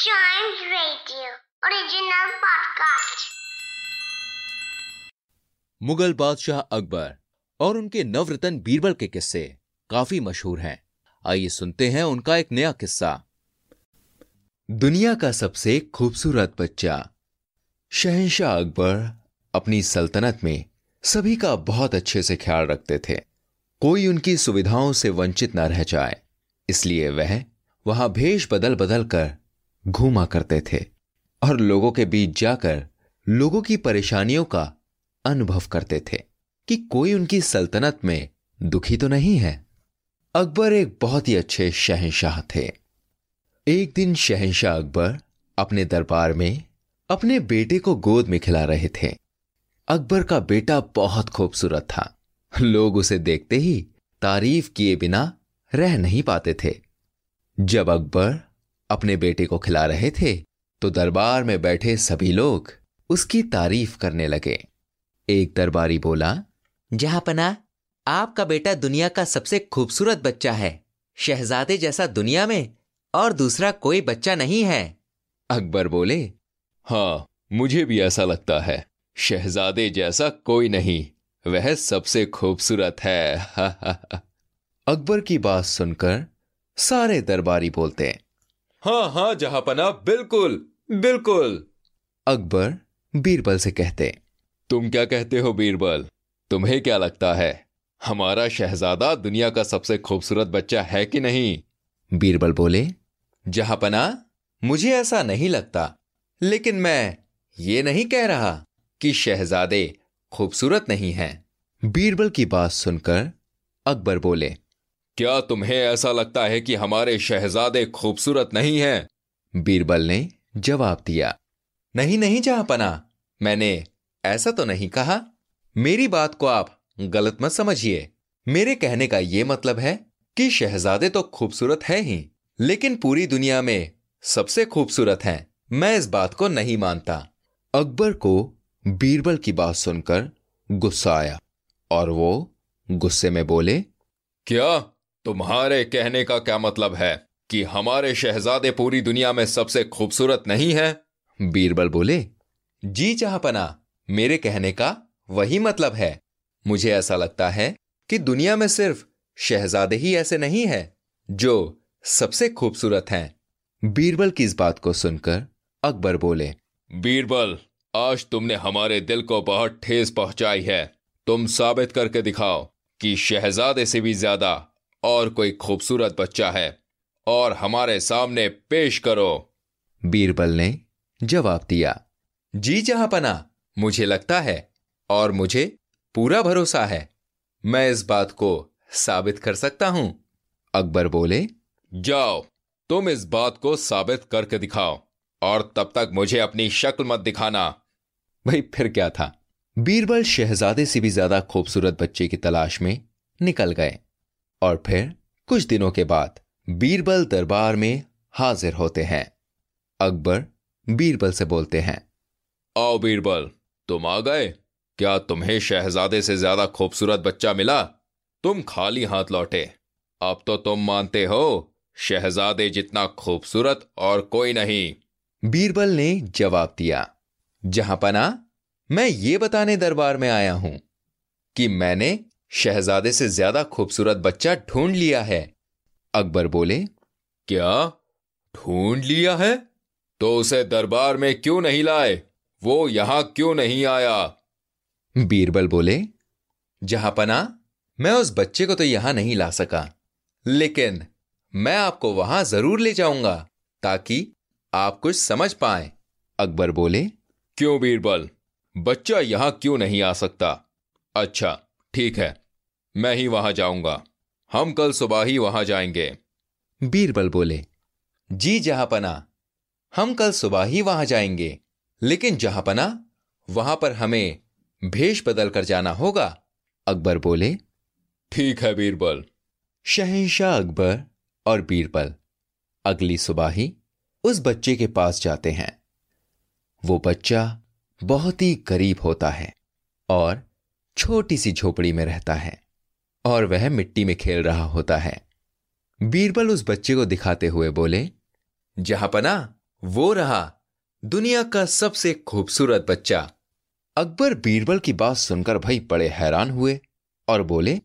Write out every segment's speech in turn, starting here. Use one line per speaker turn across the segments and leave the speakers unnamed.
Chimes Radio, original podcast.
Mughal बादशाह अकबर और उनके नवरत्न बीरबल के किस्से काफ़ी मशहूर हैं। आइए सुनते हैं उनका एक नया किस्सा। दुनिया का सबसे खूबसूरत बच्चा शहनशाह अकबर, अपनी सल्तनत में सभी का बहुत अच्छे से ख्याल रखते थे। कोई उनकी सुविधाओं से वंचित न रह जाए, इसलिए वह वहाँ भेष बदल बदल कर घूमा करते थे और लोगों के बीच जाकर लोगों की परेशानियों का अनुभव करते थे कि कोई उनकी सल्तनत में दुखी तो नहीं है। अकबर एक बहुत ही अच्छे शहंशाह थे। एक दिन शहंशाह अकबर अपने दरबार में अपने बेटे को गोद में खिला रहे थे। अकबर का बेटा बहुत खूबसूरत था। लोग उसे देखते ही तारीफ़ किए बिना रह नहीं पाते थे। जब अकबर अपने बेटे को खिला रहे थे तो दरबार में बैठे सभी लोग उसकी तारीफ़ करने लगे। एक दरबारी बोला
जहापना आपका बेटा दुनिया का सबसे खूबसूरत बच्चा है, शहजादे जैसा दुनिया में और दूसरा कोई बच्चा नहीं है।
अकबर बोले हाँ मुझे भी ऐसा लगता है, शहजादे जैसा कोई नहीं, वह सबसे खूबसूरत है। अकबर की बात सुनकर सारे दरबारी बोलते हाँ। हाँ हाँ जहापना बिल्कुल बिल्कुल। अकबर बीरबल से कहते तुम क्या कहते हो बीरबल? तुम्हें क्या लगता है हमारा शहजादा दुनिया का सबसे खूबसूरत बच्चा है कि नहीं? बीरबल बोले जहापना मुझे ऐसा नहीं लगता लेकिन मैं ये नहीं कह रहा कि शहजादे खूबसूरत नहीं हैं। बीरबल की बात सुनकर अकबर बोले क्या तुम्हें ऐसा लगता है कि हमारे शहजादे खूबसूरत नहीं हैं? बीरबल ने जवाब दिया, नहीं नहीं जहापना मैंने ऐसा तो नहीं कहा। मेरी बात को आप गलत मत समझिए। मेरे कहने का यह मतलब है कि शहजादे तो खूबसूरत है ही, लेकिन पूरी दुनिया में सबसे खूबसूरत हैं। मैं इस बात को नहीं मानता। अकबर को बीरबल की बात सुनकर गुस्सा आया और वो गुस्से में बोले, क्या? तुम्हारे कहने का क्या मतलब है कि हमारे शहजादे पूरी दुनिया में सबसे खूबसूरत नहीं है? बीरबल बोले, जी जहापना मेरे कहने का वही मतलब है। मुझे ऐसा लगता है कि दुनिया में सिर्फ़ शहजादे ही ऐसे नहीं है जो सबसे खूबसूरत हैं। बीरबल की इस बात को सुनकर अकबर बोले, बीरबल, आज तुमने हमारे दिल को बहुत ठेस पहुंचाई है। तुम साबित करके दिखाओ कि शहजादे से भी ज़्यादा और कोई खूबसूरत बच्चा है, और हमारे सामने पेश करो। बीरबल ने जवाब दिया, जी जहापना मुझे लगता है, और मुझे पूरा भरोसा है। मैं इस बात को साबित कर सकता हूँ। अकबर बोले, जाओ, तुम इस बात को साबित करके दिखाओ, और तब तक मुझे अपनी शक्ल मत दिखाना। भाई, फिर क्या था? बीरबल शहजादे से भी ज़्यादा खूबसूरत बच्चे की तलाश में निकल गए। और फिर कुछ दिनों के बाद बीरबल दरबार में हाजिर होते हैं। अकबर बीरबल से बोलते हैं आओ बीरबल तुम आ गए? क्या तुम्हें शहजादे से ज़्यादा खूबसूरत बच्चा मिला? तुम खाली हाथ लौटे। अब तो तुम मानते हो शहजादे जितना खूबसूरत और कोई नहीं। बीरबल ने जवाब दिया जहाँ पना मैं ये बताने दरबार में आया हूँ कि मैंने शहजादे से ज़्यादा खूबसूरत बच्चा ढूंढ लिया है। अकबर बोले, क्या? ढूंढ लिया है? तो उसे दरबार में क्यों नहीं लाए? वो यहाँ क्यों नहीं आया? बीरबल बोले जहांपना मैं उस बच्चे को तो यहाँ नहीं ला सका। लेकिन मैं आपको वहाँ ज़रूर ले जाऊँगा, ताकि आप कुछ समझ पाए। अकबर बोले, क्यों बीरबल? बच्चा यहाँ क्यों नहीं आ सकता? अच्छा ठीक है। मैं ही वहाँ जाऊँगा। हम कल सुबह ही वहाँ जाएँगे। बीरबल बोले, जी जहापना, हम कल सुबह ही वहाँ जाएँगे। लेकिन जहापना, वहाँ पर हमें भेष बदल कर जाना होगा? अकबर बोले, ठीक है बीरबल। शहनशाह अकबर और बीरबल अगली सुबह ही उस बच्चे के पास जाते हैं। वो बच्चा बहुत ही गरीब होता है और छोटी सी झोपड़ी में रहता है। और वह मिट्टी में खेल रहा होता है। बीरबल उस बच्चे को दिखाते हुए बोले जहापना वो रहा दुनिया का सबसे खूबसूरत बच्चा। अकबर बीरबल की बात सुनकर भाई बड़े हैरान हुए और बोले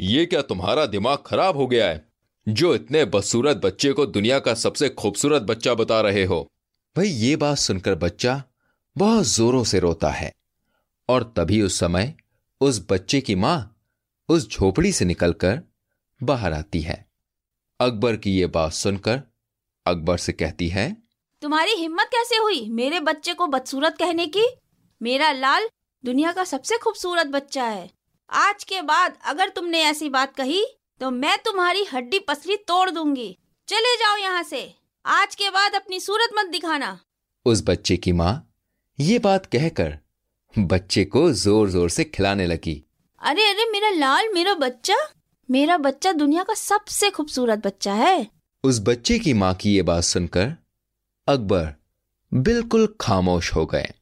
ये क्या तुम्हारा दिमाग खराब हो गया है जो इतने बदसूरत बच्चे को दुनिया का सबसे खूबसूरत बच्चा बता रहे हो? भाई ये बात सुनकर बच्चा बहुत जोरों से रोता है और तभी उस समय उस बच्चे की माँ उस झोपड़ी से निकलकर बाहर आती है। अकबर की ये बात सुनकर अकबर से कहती है
तुम्हारी हिम्मत कैसे हुई मेरे बच्चे को बदसूरत कहने की? मेरा लाल दुनिया का सबसे खूबसूरत बच्चा है। आज के बाद अगर तुमने ऐसी बात कही तो मैं तुम्हारी हड्डी पसली तोड़ दूँगी। चले जाओ यहाँ से। आज के बाद अपनी सूरत मत दिखाना।
उस बच्चे की माँ ये बात कहकर बच्चे को ज़ोर ज़ोर से खिलाने लगी।
अरे अरे, मेरा लाल, मेरा बच्चा। मेरा बच्चा दुनिया का सबसे खूबसूरत बच्चा है।
उस बच्चे की माँ की ये बात सुनकर अकबर बिल्कुल खामोश हो गए।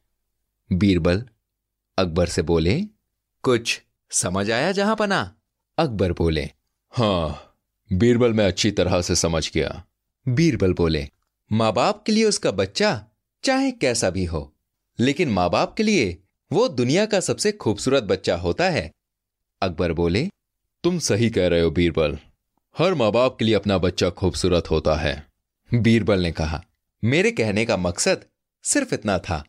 बीरबल अकबर से बोले, कुछ समझ आया जहाँ पना? अकबर बोले हाँ बीरबल मैं अच्छी तरह से समझ गया। बीरबल बोले माँ बाप के लिए उसका बच्चा चाहे कैसा भी हो, लेकिन माँ बाप के लिए वो दुनिया का सबसे खूबसूरत बच्चा होता है। अकबर बोले, तुम सही कह रहे हो, बीरबल। हर माँ बाप के लिए अपना बच्चा खूबसूरत होता है। बीरबल ने कहा, मेरे कहने का मकसद सिर्फ़ इतना था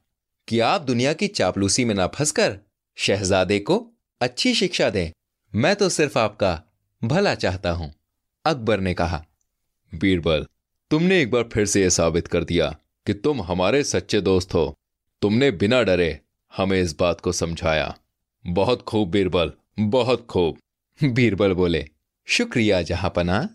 कि आप दुनिया की चापलूसी में ना फंसकर शहजादे को अच्छी शिक्षा दें। मैं तो सिर्फ़ आपका भला चाहता हूँ, अकबर ने कहा। बीरबल, तुमने एक बार फिर से यह साबित कर दिया कि तुम हमारे सच्चे दोस्त हो। तुमने बिना डरे हमें इस बात को समझाया। बहुत खूब, बीरबल। बहुत खूब। बीरबल बोले शुक्रिया जहाँ पना